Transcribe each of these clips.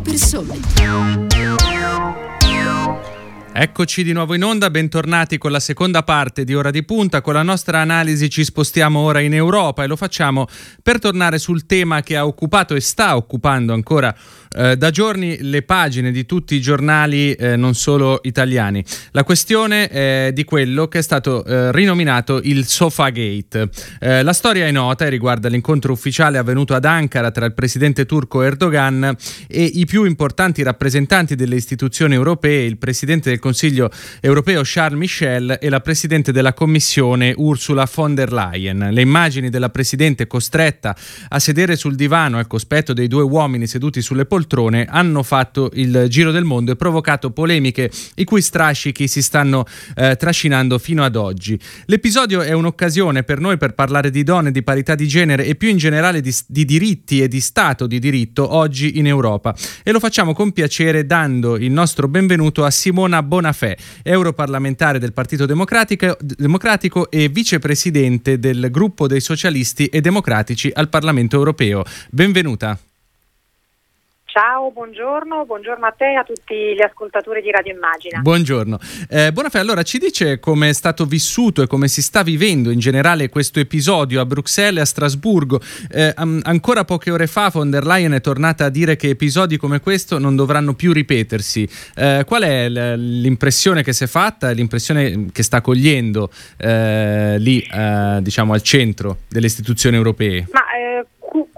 le persone. Eccoci di nuovo in onda, bentornati con la seconda parte di Ora di Punta. Con la nostra analisi ci spostiamo ora in Europa e lo facciamo per tornare sul tema che ha occupato e sta occupando ancora eh, da giorni le pagine di tutti i giornali, eh, non solo italiani. La questione è di quello che è stato eh, rinominato il Sofagate. Eh, la storia è nota e riguarda l'incontro ufficiale avvenuto ad Ankara tra il presidente turco Erdogan e i più importanti rappresentanti delle istituzioni europee, il presidente del Consiglio europeo Charles Michel e la Presidente della Commissione Ursula von der Leyen. Le immagini della Presidente costretta a sedere sul divano al cospetto dei due uomini seduti sulle poltrone hanno fatto il giro del mondo e provocato polemiche i cui strascichi si stanno eh, trascinando fino ad oggi. L'episodio è un'occasione per noi per parlare di donne, di parità di genere e più in generale di, di diritti e di Stato di diritto oggi in Europa. E lo facciamo con piacere dando il nostro benvenuto a Simona Bonafè, europarlamentare del Partito Democratico, Democratico e vicepresidente del gruppo dei socialisti e democratici al Parlamento europeo. Benvenuta. Ciao, buongiorno, buongiorno a te e a tutti gli ascoltatori di Radio Immagina. Buongiorno. Eh, Bonafè, allora ci dice come è stato vissuto e come si sta vivendo in generale questo episodio a Bruxelles e a Strasburgo. Eh, am- ancora poche ore fa von der Leyen è tornata a dire che episodi come questo non dovranno più ripetersi. Eh, qual è l- l'impressione che si è fatta, l'impressione che sta cogliendo eh, lì, eh, diciamo, al centro delle istituzioni europee? Ma eh,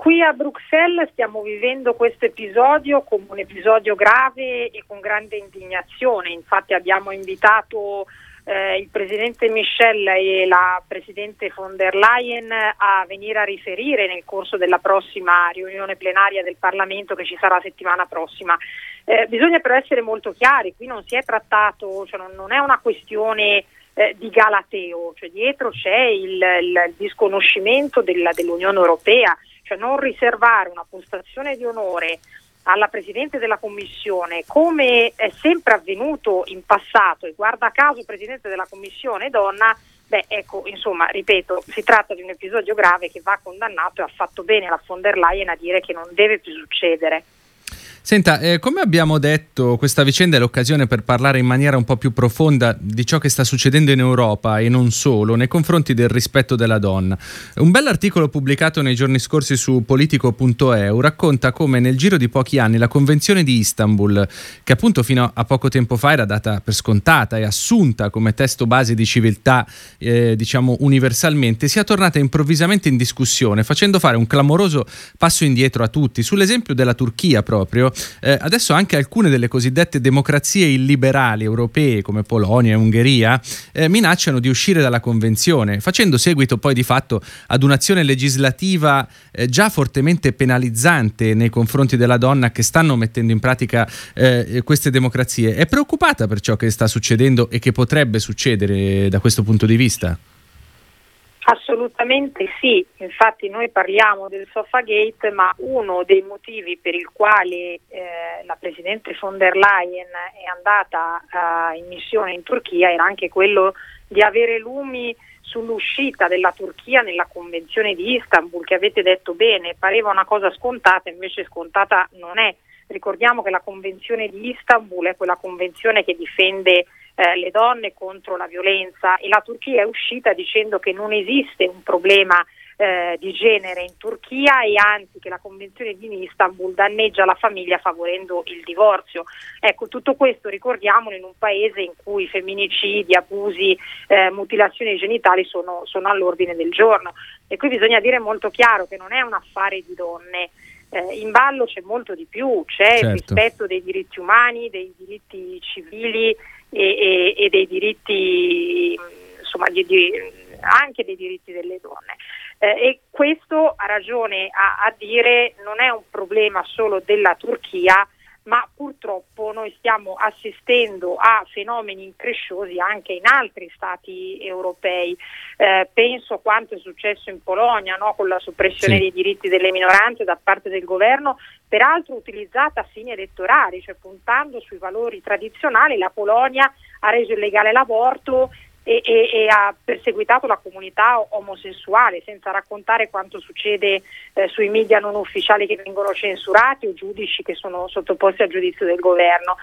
Qui a Bruxelles stiamo vivendo questo episodio come un episodio grave e con grande indignazione. Infatti abbiamo invitato eh, il presidente Michel e la presidente von der Leyen a venire a riferire nel corso della prossima riunione plenaria del Parlamento che ci sarà settimana prossima. Eh, bisogna però essere molto chiari, qui non si è trattato, cioè non, non è una questione eh, di Galateo, cioè dietro c'è il, il disconoscimento della, dell'Unione Europea cioè non riservare una postazione di onore alla Presidente della Commissione, come è sempre avvenuto in passato, e guarda caso Presidente della Commissione donna, beh ecco, insomma, ripeto, si tratta di un episodio grave che va condannato e ha fatto bene la von der Leyen a dire che non deve più succedere. Senta, eh, come abbiamo detto, questa vicenda è l'occasione per parlare in maniera un po' più profonda di ciò che sta succedendo in Europa e non solo, nei confronti del rispetto della donna. Un bell'articolo pubblicato nei giorni scorsi su politico.eu racconta come nel giro di pochi anni la Convenzione di Istanbul, che appunto fino a poco tempo fa era data per scontata e assunta come testo base di civiltà, eh, diciamo universalmente, sia tornata improvvisamente in discussione, facendo fare un clamoroso passo indietro a tutti, sull'esempio della Turchia proprio eh, adesso anche alcune delle cosiddette democrazie illiberali europee come Polonia e Ungheria eh, minacciano di uscire dalla convenzione, facendo seguito poi di fatto ad un'azione legislativa eh, già fortemente penalizzante nei confronti della donna che stanno mettendo in pratica eh, queste democrazie. È preoccupata per ciò che sta succedendo e che potrebbe succedere da questo punto di vista? Assolutamente sì, infatti noi parliamo del Sofagate, ma uno dei motivi per il quale eh, la Presidente von der Leyen è andata eh, in missione in Turchia era anche quello di avere lumi sull'uscita della Turchia nella Convenzione di Istanbul, che avete detto bene, pareva una cosa scontata, invece scontata non è. Ricordiamo che la Convenzione di Istanbul è quella convenzione che difende eh, le donne contro la violenza e la Turchia è uscita dicendo che non esiste un problema eh, di genere in Turchia e anzi che la Convenzione di Istanbul danneggia la famiglia favorendo il divorzio. Ecco, tutto questo ricordiamolo in un paese in cui femminicidi, abusi, eh, mutilazioni genitali sono, sono all'ordine del giorno e qui bisogna dire molto chiaro che non è un affare di donne. Eh, in ballo c'è molto di più, c'è certo. il rispetto dei diritti umani, dei diritti civili e, e, e dei diritti, insomma, di, di, anche dei diritti delle donne. Eh, e questo ha ragione a, a dire non è un problema solo della Turchia, ma purtroppo noi stiamo assistendo a fenomeni incresciosi anche in altri stati europei. Eh, penso a quanto è successo in Polonia no? con la soppressione sì. dei diritti delle minoranze da parte del governo, peraltro utilizzata a fini elettorali, cioè puntando sui valori tradizionali. La Polonia ha reso illegale l'aborto e, e, e, ha perseguitato la comunità omosessuale, senza raccontare quanto succede eh, sui media non ufficiali che vengono censurati o giudici che sono sottoposti al giudizio del governo.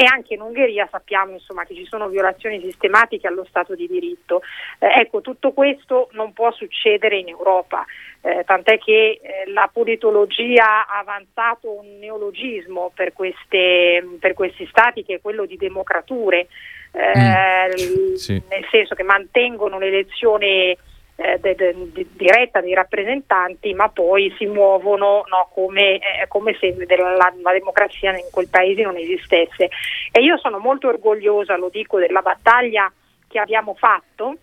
E anche in Ungheria sappiamo insomma, che ci sono violazioni sistematiche allo Stato di diritto. Eh, ecco, tutto questo non può succedere in Europa, eh, tant'è che eh, la politologia ha avanzato un neologismo per, queste, per questi stati che è quello di democrature eh, mm, sì. nel senso che mantengono l'elezione eh, de, de, diretta dei rappresentanti, ma poi si muovono no, come, eh, come, se la, la, democrazia in quel paese non esistesse. E io sono molto orgogliosa, lo dico, della battaglia che abbiamo fatto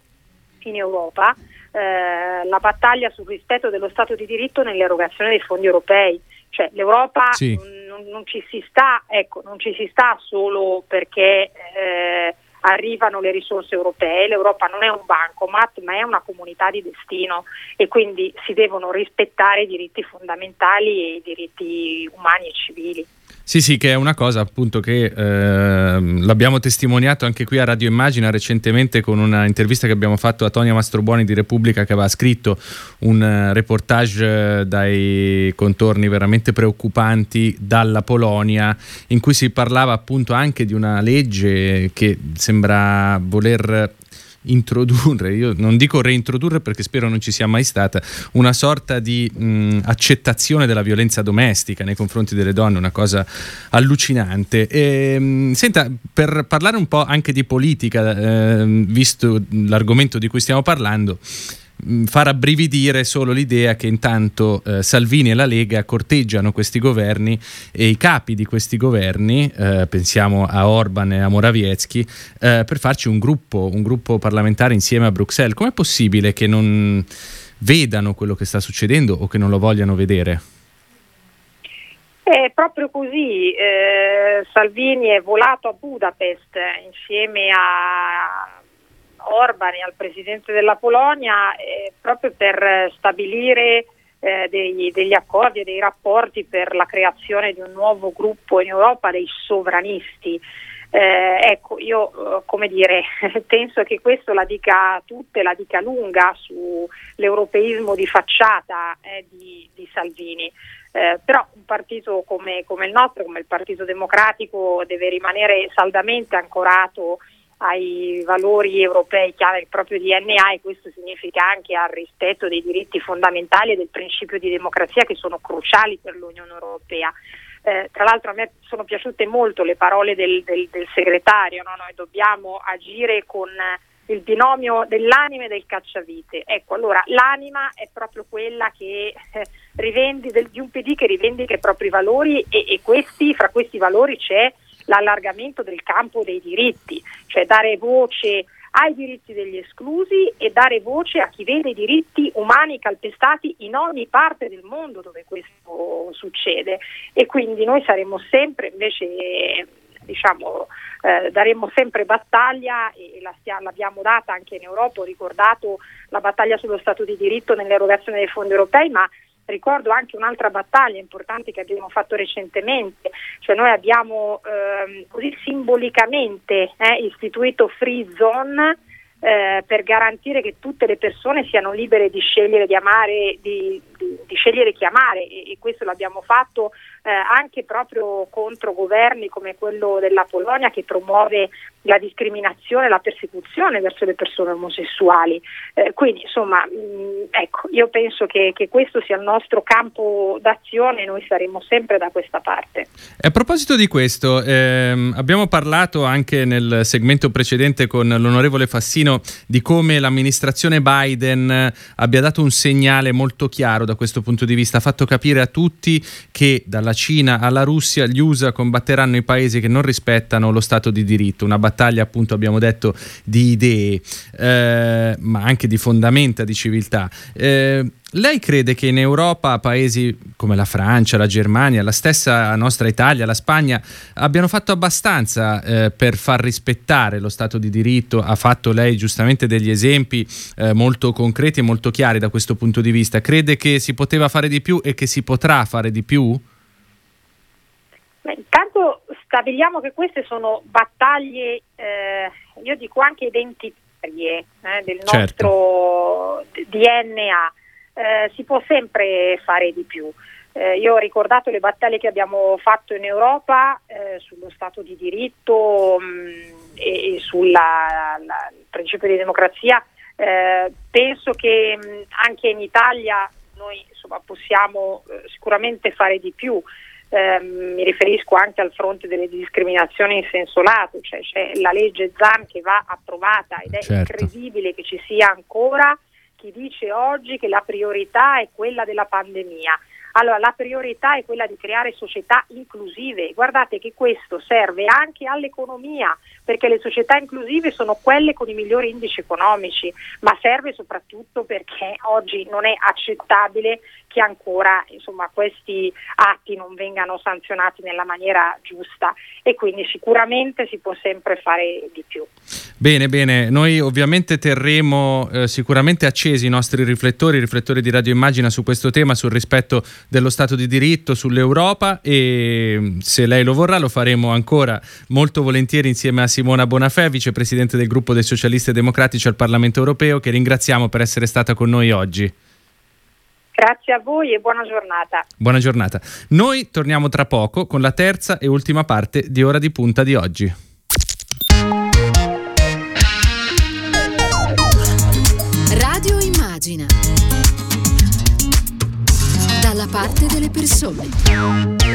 in Europa, eh, la battaglia sul rispetto dello Stato di diritto nell'erogazione dei fondi europei. Cioè l'Europa sì. non, non, ci si sta, ecco, non ci si sta solo perché eh, arrivano le risorse europee, l'Europa non è un bancomat ma è una comunità di destino e quindi si devono rispettare i diritti fondamentali e i diritti umani e civili. Sì, sì, che è una cosa appunto che eh, l'abbiamo testimoniato anche qui a Radio Immagina recentemente con una intervista che abbiamo fatto a Tonia Mastrobuoni di Repubblica che aveva scritto un uh, reportage dai contorni veramente preoccupanti dalla Polonia in cui si parlava appunto anche di una legge che sembra voler introdurre, io non dico reintrodurre perché spero non ci sia mai stata, una sorta di mh, accettazione della violenza domestica nei confronti delle donne, una cosa allucinante. E, mh, senta, per parlare un po' anche di politica, eh, visto l'argomento di cui stiamo parlando, far abbrividire solo l'idea che intanto eh, Salvini e la Lega corteggiano questi governi e i capi di questi governi, eh, pensiamo a Orban e a Morawiecki, eh, per farci un gruppo, un gruppo parlamentare insieme a Bruxelles. Com'è possibile che non vedano quello che sta succedendo o che non lo vogliano vedere? È proprio così, eh, Salvini è volato a Budapest insieme a Orban e al Presidente della Polonia eh, proprio per stabilire eh, degli, degli, accordi e dei rapporti per la creazione di un nuovo gruppo in Europa dei sovranisti. Eh, ecco, io eh, come dire, penso che questo la dica tutta e la dica lunga sull'europeismo di facciata eh, di, di, Salvini. Eh, però un partito come, come, il nostro, come il Partito Democratico, deve rimanere saldamente ancorato ai valori europei chiave del proprio DNA e questo significa anche al rispetto dei diritti fondamentali e del principio di democrazia che sono cruciali per l'Unione Europea. Eh, tra l'altro a me sono piaciute molto le parole del, del, del segretario, no? noi dobbiamo agire con il binomio dell'anima e del cacciavite. Ecco, allora l'anima è proprio quella che eh, rivendi, del, di un PD che rivendica i propri valori e, e questi, fra questi valori c'è l'allargamento del campo dei diritti, cioè dare voce ai diritti degli esclusi e dare voce a chi vede i diritti umani calpestati in ogni parte del mondo dove questo succede. E quindi noi saremo sempre invece diciamo eh, daremo sempre battaglia e la stia, l'abbiamo data anche in Europa, ho ricordato la battaglia sullo Stato di diritto nell'erogazione dei fondi europei, ma ricordo anche un'altra battaglia importante che abbiamo fatto recentemente, cioè noi abbiamo ehm, così simbolicamente eh, istituito Free Zone eh, per garantire che tutte le persone siano libere di scegliere di amare, di, di, scegliere chi amare e, e questo l'abbiamo fatto eh, anche proprio contro governi come quello della Polonia che promuove la discriminazione, la persecuzione verso le persone omosessuali. Eh, quindi insomma, mh, mm, ecco, io penso che, che, questo sia il nostro campo d'azione e noi saremo sempre da questa parte. A proposito di questo, ehm, abbiamo parlato anche nel segmento precedente con l'onorevole Fassino di come l'amministrazione Biden abbia dato un segnale molto chiaro da questo punto di vista, ha fatto capire a tutti che dalla Cina alla Russia gli USA combatteranno i paesi che non rispettano lo Stato di diritto, una battaglia appunto abbiamo detto di idee, eh, ma anche di fondamenta di civiltà. Eh, lei crede che in Europa paesi come la Francia, la Germania, la stessa nostra Italia, la Spagna abbiano fatto abbastanza eh, per far rispettare lo Stato di diritto? Ha fatto lei giustamente degli esempi eh, molto concreti e molto chiari da questo punto di vista. Crede che si poteva fare di più e che si potrà fare di più? Beh, intanto stabiliamo che queste sono battaglie, eh, io dico anche identitarie eh, del nostro certo. DNA. Eh, si può sempre fare di più. Eh, io ho ricordato le battaglie che abbiamo fatto in Europa eh, sullo Stato di diritto mh, mm, e, e sul principio di democrazia. Eh, penso che mh, anche in Italia noi insomma, possiamo eh, sicuramente fare di più. Eh, mi riferisco anche al fronte delle discriminazioni in senso lato, cioè c'è la legge ZAN che va approvata ed è certo. incredibile che ci sia ancora chi dice oggi che la priorità è quella della pandemia. Allora, la priorità è quella di creare società inclusive. Guardate che questo serve anche all'economia, perché le società inclusive sono quelle con i migliori indici economici, ma serve soprattutto perché oggi non è accettabile che ancora insomma, questi atti non vengano sanzionati nella maniera giusta e quindi sicuramente si può sempre fare di più. Bene, bene, noi ovviamente terremo eh, sicuramente accesi i nostri riflettori, i riflettori di Radio Immagina su questo tema, sul rispetto dello Stato di diritto, sull'Europa e se lei lo vorrà lo faremo ancora molto volentieri insieme a Simona Bonafè, vicepresidente del gruppo dei socialisti democratici al Parlamento europeo, che ringraziamo per essere stata con noi oggi. Grazie a voi e buona giornata. Buona giornata. Noi torniamo tra poco con la terza e ultima parte di Ora di Punta di oggi. Radio Immagina. Dalla parte delle persone.